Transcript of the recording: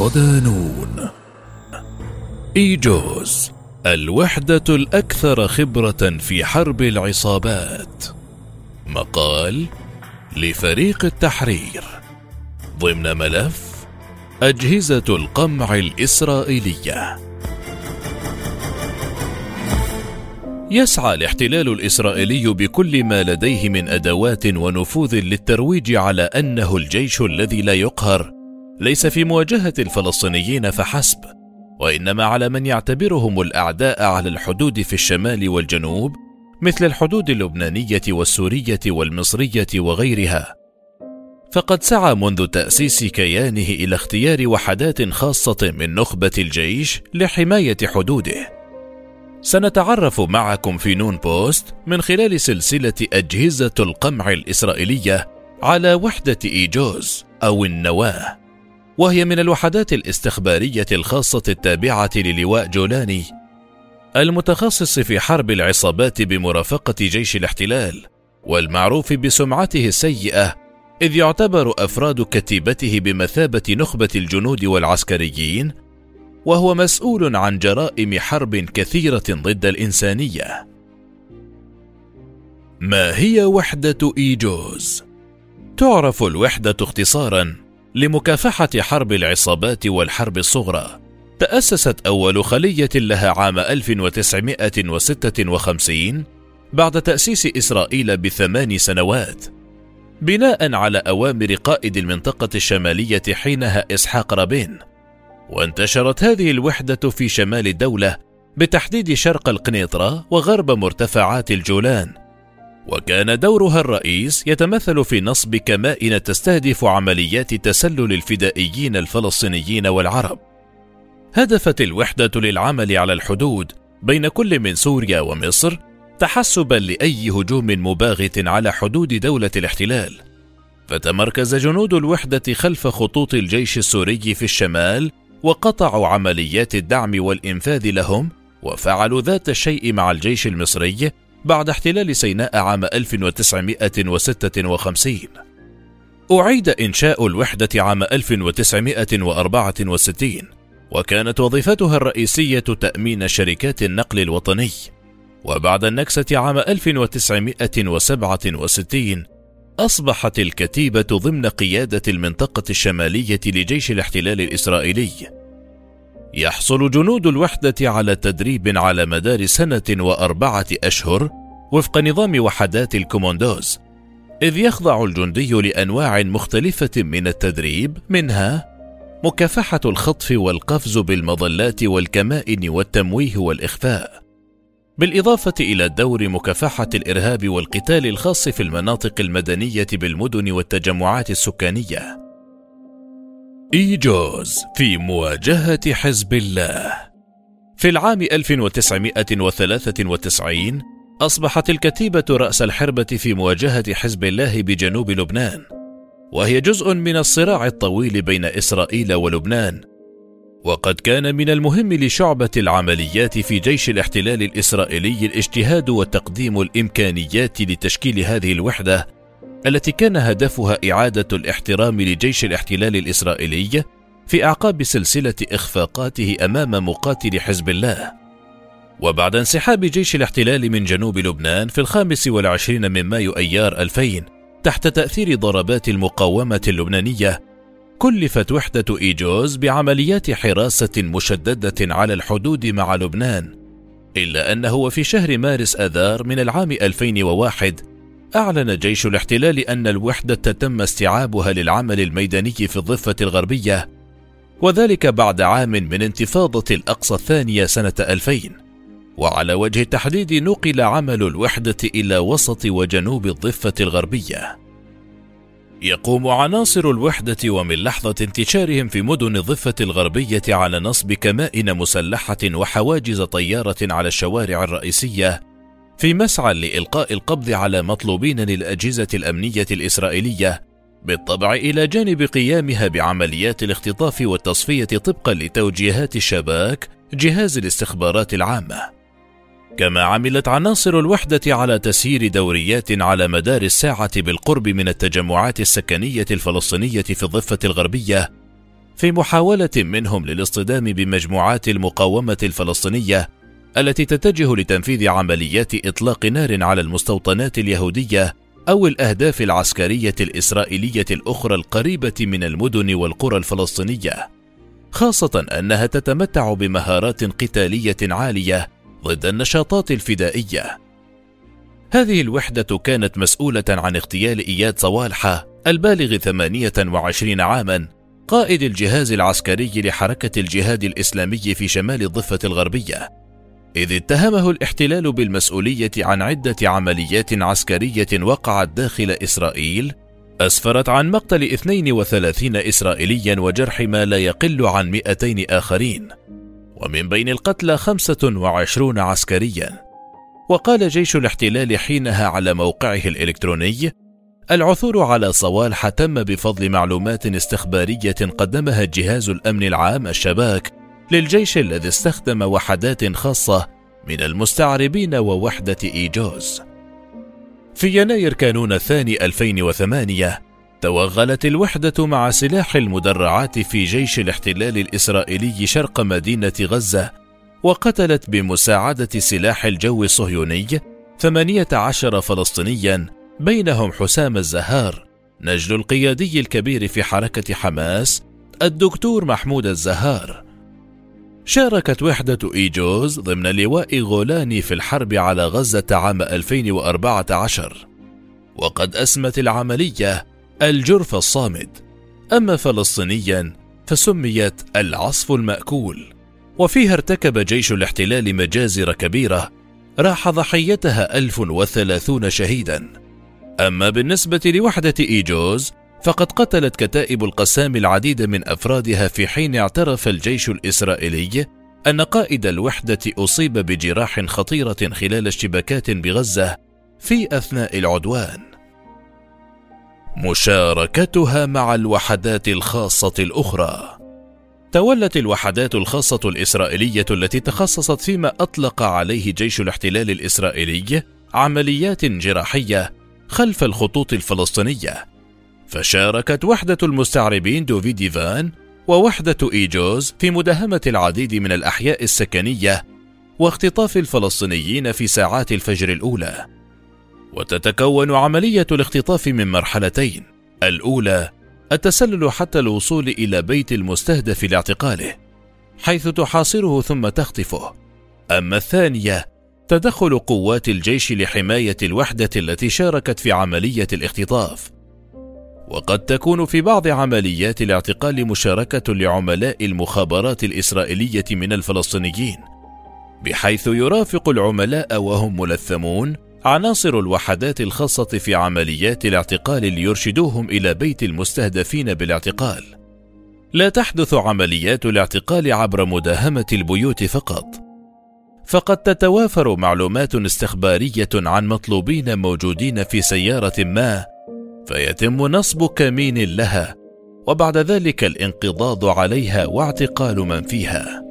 صدانون. إيجوز الوحدة الأكثر خبرة في حرب العصابات. مقال لفريق التحرير. ضمن ملف أجهزة القمع الإسرائيلية. يسعى الاحتلال الإسرائيلي بكل ما لديه من أدوات ونفوذ للترويج على أنه الجيش الذي لا يقهر ليس في مواجهة الفلسطينيين فحسب وإنما على من يعتبرهم الأعداء على الحدود في الشمال والجنوب مثل الحدود اللبنانية والسورية والمصرية وغيرها فقد سعى منذ تأسيس كيانه إلى اختيار وحدات خاصة من نخبة الجيش لحماية حدوده. سنتعرف معكم في نون بوست من خلال سلسلة أجهزة القمع الإسرائيلية على وحدة إيجوز أو النواة، وهي من الوحدات الاستخبارية الخاصة التابعة للواء جولاني المتخصص في حرب العصابات بمرافقة جيش الاحتلال والمعروف بسمعته السيئة إذ يعتبر أفراد كتيبته بمثابة نخبة الجنود والعسكريين وهو مسؤول عن جرائم حرب كثيرة ضد الإنسانية. ما هي وحدة إيجوز؟ تعرف الوحدة اختصارا لمكافحة حرب العصابات والحرب الصغرى. تأسست أول خلية لها عام 1956 بعد تأسيس إسرائيل بثمان سنوات. بناء على أوامر قائد المنطقة الشمالية حينها إسحاق رابين وانتشرت هذه الوحدة في شمال الدولة بتحديد شرق القنيطرة وغرب مرتفعات الجولان وكان دورها الرئيس يتمثل في نصب كمائن تستهدف عمليات تسلل الفدائيين الفلسطينيين والعرب. هدفت الوحدة للعمل على الحدود بين كل من سوريا ومصر تحسبا لأي هجوم مباغت على حدود دولة الاحتلال. فتمركز جنود الوحدة خلف خطوط الجيش السوري في الشمال وقطعوا عمليات الدعم والإنفاذ لهم وفعلوا ذات الشيء مع الجيش المصري بعد احتلال سيناء عام 1956 أعيد إنشاء الوحدة عام 1964 وكانت وظيفتها الرئيسية تأمين شركات النقل الوطني وبعد النكسة عام 1967 أصبحت الكتيبة ضمن قيادة المنطقة الشمالية لجيش الاحتلال الإسرائيلي. يحصل جنود الوحدة على تدريب على مدار سنة وأربعة أشهر وفق نظام وحدات الكوموندوز، إذ يخضع الجندي لأنواع مختلفة من التدريب منها مكافحة الخطف والقفز بالمظلات والكمائن والتمويه والإخفاء. بالإضافة إلى دور مكافحة الإرهاب والقتال الخاص في المناطق المدنية بالمدن والتجمعات السكانية. إيجوز في مواجهة حزب الله. في العام 1993 أصبحت الكتيبة رأس الحربة في مواجهة حزب الله بجنوب لبنان، وهي جزء من الصراع الطويل بين إسرائيل ولبنان، وقد كان من المهم لشعبة العمليات في جيش الاحتلال الإسرائيلي الاجتهاد وتقديم الإمكانيات لتشكيل هذه الوحدة التي كان هدفها إعادة الاحترام لجيش الاحتلال الإسرائيلي في أعقاب سلسلة إخفاقاته أمام مقاتل حزب الله. وبعد انسحاب جيش الاحتلال من جنوب لبنان في الخامس والعشرين من مايو أيار 2000 تحت تأثير ضربات المقاومة اللبنانية كلفت وحدة إيجوز بعمليات حراسة مشددة على الحدود مع لبنان إلا أنه وفي شهر مارس آذار من العام 2001 أعلن جيش الاحتلال أن الوحدة تم استيعابها للعمل الميداني في الضفة الغربية وذلك بعد عام من انتفاضة الأقصى الثانية سنة 2000 وعلى وجه التحديد نقل عمل الوحدة إلى وسط وجنوب الضفة الغربية. يقوم عناصر الوحدة ومن لحظة انتشارهم في مدن الضفة الغربية على نصب كمائن مسلحة وحواجز طيارة على الشوارع الرئيسية في مسعى لإلقاء القبض على مطلوبين للأجهزة الأمنية الإسرائيلية بالطبع إلى جانب قيامها بعمليات الاختطاف والتصفية طبقا لتوجيهات الشباك جهاز الاستخبارات العامة. كما عملت عناصر الوحدة على تسيير دوريات على مدار الساعة بالقرب من التجمعات السكنية الفلسطينية في الضفة الغربية، في محاولة منهم للاصطدام بمجموعات المقاومة الفلسطينية التي تتجه لتنفيذ عمليات إطلاق نار على المستوطنات اليهودية أو الأهداف العسكرية الإسرائيلية الأخرى القريبة من المدن والقرى الفلسطينية، خاصة أنها تتمتع بمهارات قتالية عالية ضد النشاطات الفدائية. هذه الوحدة كانت مسؤولة عن اغتيال إياد صوالحة البالغ 28 عاما قائد الجهاز العسكري لحركة الجهاد الإسلامي في شمال الضفة الغربية، إذ اتهمه الاحتلال بالمسؤولية عن عدة عمليات عسكرية وقعت داخل إسرائيل أسفرت عن مقتل 32 إسرائيليا وجرح ما لا يقل عن 200 آخرين ومن بين القتلى 25 عسكريا. وقال جيش الاحتلال حينها على موقعه الإلكتروني العثور على صوالح تم بفضل معلومات استخبارية قدمها جهاز الأمن العام الشباك للجيش الذي استخدم وحدات خاصة من المستعربين ووحدة إيجوز. في يناير كانون الثاني 2008 توغلت الوحدة مع سلاح المدرعات في جيش الاحتلال الإسرائيلي شرق مدينة غزة وقتلت بمساعدة سلاح الجو الصهيوني 18 فلسطينيا بينهم حسام الزهار نجل القيادي الكبير في حركة حماس الدكتور محمود الزهار شاركت وحدة إيجوز ضمن لواء غولاني في الحرب على غزة عام 2014 وقد أسمت العملية الجرف الصامد. أما فلسطينيا فسميت العصف المأكول. وفيها ارتكب جيش الاحتلال مجازر كبيرة راح ضحيتها 1030 شهيدا. أما بالنسبة لوحدة إيجوز فقد قتلت كتائب القسام العديد من أفرادها في حين اعترف الجيش الإسرائيلي أن قائد الوحدة أصيب بجراح خطيرة خلال اشتباكات بغزة في أثناء العدوان. مشاركتها مع الوحدات الخاصة الأخرى. تولت الوحدات الخاصة الإسرائيلية التي تخصصت فيما أطلق عليه جيش الاحتلال الإسرائيلي عمليات جراحية خلف الخطوط الفلسطينية. فشاركت وحدة المستعربين دوفيدي فان ووحدة إيجوز في مداهمة العديد من الأحياء السكنية واختطاف الفلسطينيين في ساعات الفجر الأولى. وتتكون عملية الاختطاف من مرحلتين، الأولى التسلل حتى الوصول إلى بيت المستهدف لاعتقاله، حيث تحاصره ثم تخطفه. أما الثانية تدخل قوات الجيش لحماية الوحدة التي شاركت في عملية الاختطاف. وقد تكون في بعض عمليات الاعتقال مشاركة لعملاء المخابرات الإسرائيلية من الفلسطينيين، بحيث يرافق العملاء وهم ملثمون عناصر الوحدات الخاصة في عمليات الاعتقال ليرشدوهم إلى بيت المستهدفين بالاعتقال. لا تحدث عمليات الاعتقال عبر مداهمة البيوت فقط، فقد تتوافر معلومات استخبارية عن مطلوبين موجودين في سيارة ما فيتم نصب كمين لها وبعد ذلك الانقضاض عليها واعتقال من فيها.